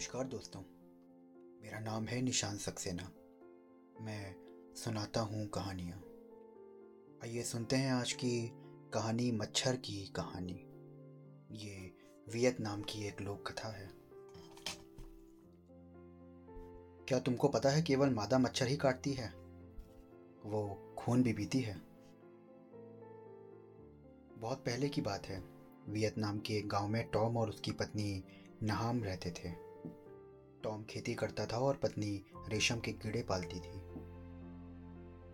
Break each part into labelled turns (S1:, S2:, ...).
S1: नमस्कार दोस्तों। मेरा नाम है निशान सक्सेना। मैं सुनाता हूँ कहानियाँ। आइए सुनते हैं आज की कहानी मच्छर की कहानी। ये वियतनाम की एक लोक कथा है। क्या तुमको पता है केवल मादा मच्छर ही काटती है? वो खून भी पीती है। बहुत पहले की बात है। वियतनाम के एक गाँव में टॉम और उसकी पत्नी नहाम रहते थे। टॉम खेती करता था और पत्नी रेशम के कीड़े पालती थी।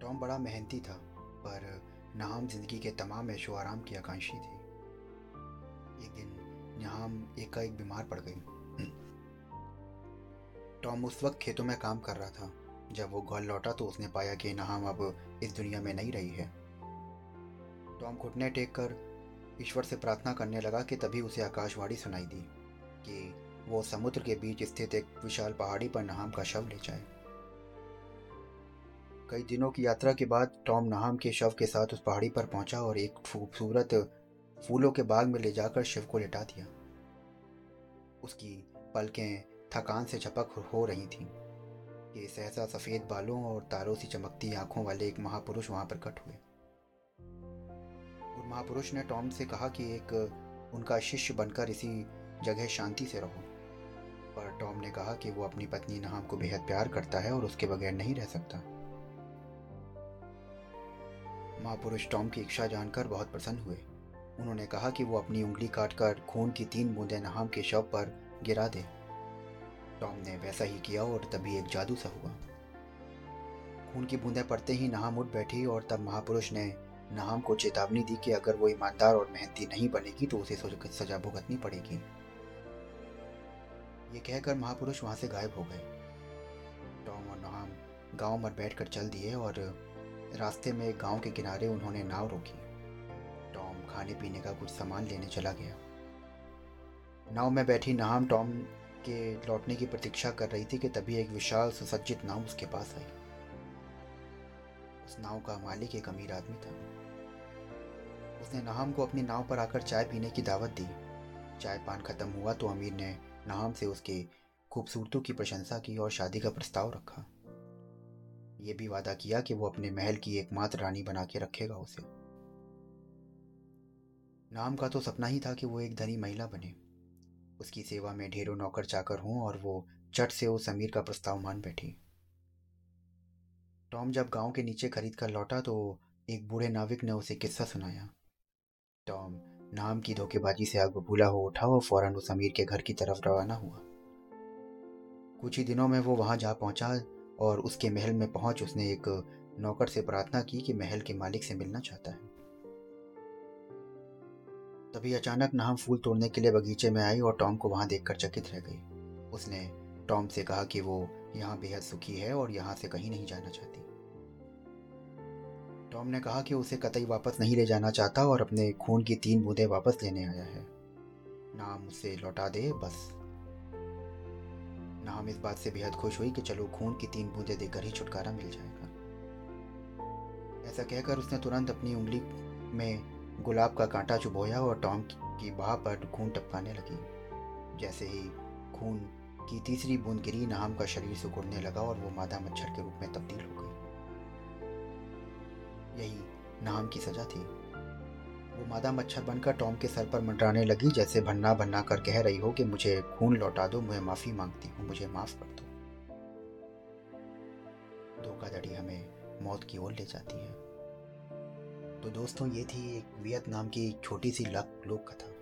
S1: टॉम बड़ा मेहनती था, पर नहाम ज़िंदगी के तमाम ऐशो आराम की आकांक्षी थी। एक दिन नहाम एकाएक बीमार पड़ गई। टॉम उस वक्त खेतों में काम कर रहा था। जब वो घर लौटा तो उसने पाया कि नहाम अब इस दुनिया में नहीं रही है। टॉम घुटने टेक कर ईश्वर से प्रार्थना करने लगा कि तभी उसे आकाशवाणी सुनाई दी कि वो समुद्र के बीच स्थित एक विशाल पहाड़ी पर नहाम का शव ले जाए। कई दिनों की यात्रा के बाद टॉम नहाम के शव के साथ उस पहाड़ी पर पहुँचा और एक खूबसूरत फूलों के बाग में ले जाकर शिव को लेटा दिया। उसकी पलकें थकान से चपक हो रही थीं। कि सहसा सफ़ेद बालों और तारों से चमकती आँखों वाले एक महापुरुष वहाँ पर कट हुए। और महापुरुष ने टॉम से कहा कि एक उनका शिष्य बनकर इसी जगह शांति से रहो। टॉम ने कहा कि वो अपनी पत्नी नहाम को बेहद प्यार करता है और उसके बगैर नहीं रह सकता। महापुरुष टॉम की इच्छा जानकर बहुत प्रसन्न हुए। उन्होंने कहा कि वो अपनी उंगली काटकर खून की तीन बूंदें नहाम के शव पर गिरा दे। टॉम ने वैसा ही किया और तभी एक जादू सा हुआ। खून की बूंदें पड़ते ही नहाम उठ बैठी और तब महापुरुष ने नहाम को चेतावनी दी कि अगर वो ईमानदार और मेहनती नहीं बनेगी तो उसे सजा भुगतनी पड़ेगी। ये कहकर महापुरुष वहाँ से गायब हो गए। टॉम और नहाम गाँव में बैठकर चल दिए और रास्ते में गाँव के किनारे उन्होंने नाव रोकी। टॉम खाने पीने का कुछ सामान लेने चला गया। नाव में बैठी नहाम टॉम के लौटने की प्रतीक्षा कर रही थी कि तभी एक विशाल सुसज्जित नाव उसके पास आई। उस नाव का मालिक एक अमीर आदमी था। उसने नहाम को अपनी नाव पर आकर चाय पीने की दावत दी। चाय पान खत्म हुआ तो अमीर ने नाम से उसके खूबसूरतों की प्रशंसा की और शादी का प्रस्ताव रखा। ये भी वादा किया कि वो अपने महल की एकमात्र रानी बना के रखेगा उसे। नाम का तो सपना ही था कि वो एक धनी महिला बने। उसकी सेवा में ढेरों नौकर चाकर हों और वो चट से उस अमीर का प्रस्ताव मान बैठी। टॉम जब गाँव के नीचे खरीद कर लौटा तो एक बूढ़े नाविक ने उसे किस्सा सुनाया। टॉम नाम की धोखेबाजी से आग बबूला हो उठा और फ़ौरन उस अमीर के घर की तरफ़ रवाना हुआ। कुछ ही दिनों में वो वहाँ जा पहुँचा और उसके महल में पहुँच उसने एक नौकर से प्रार्थना की कि महल के मालिक से मिलना चाहता है। तभी अचानक नाम फूल तोड़ने के लिए बगीचे में आई और टॉम को वहाँ देखकर चकित रह गई। उसने टॉम से कहा कि वो यहाँ बेहद सुखी है और यहाँ से कहीं नहीं जाना चाहती। टॉम ने कहा कि उसे कतई वापस नहीं ले जाना चाहता और अपने खून की तीन बूंदें वापस लेने आया है। नाम उसे लौटा दे, बस। नाम इस बात से बेहद खुश हुई कि चलो खून की तीन बूंदें देकर ही छुटकारा मिल जाएगा। ऐसा कहकर उसने तुरंत अपनी उंगली में गुलाब का कांटा चुभोया और टॉम की बाह पर खून टपकाने लगी। जैसे ही खून की तीसरी बूंद गिरी, नाम का शरीर सुकुड़ने लगा और वो मादा मच्छर के रूप में तब्दील हो गई यही नाम की सजा थी। वो मादा मच्छर बनकर टॉम के सर पर मंडराने लगी, जैसे भन्ना भन्ना कर कह रही हो कि मुझे खून लौटा दो मुझे माफ़ी मांगती हूँ, मुझे माफ़ कर दो। धोखाधड़ी हमें मौत की ओर ले जाती है। तो दोस्तों, ये थी एक वियतनाम की छोटी सी लक लोक कथा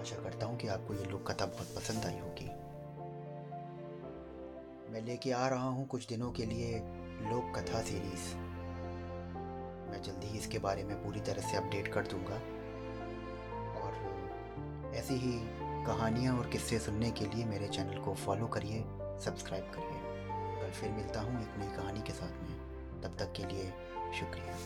S1: आशा करता हूँ कि आपको ये लोक कथा बहुत पसंद आई होगी। मैं लेके आ रहा हूँ कुछ दिनों के लिए लोक कथा सीरीज़ मैं जल्दी ही इसके बारे में पूरी तरह से अपडेट कर दूँगा। और ऐसी ही कहानियाँ और किस्से सुनने के लिए मेरे चैनल को फॉलो करिए सब्सक्राइब करिए। कल फिर मिलता हूँ एक नई कहानी के साथ में। तब तक के लिए शुक्रिया।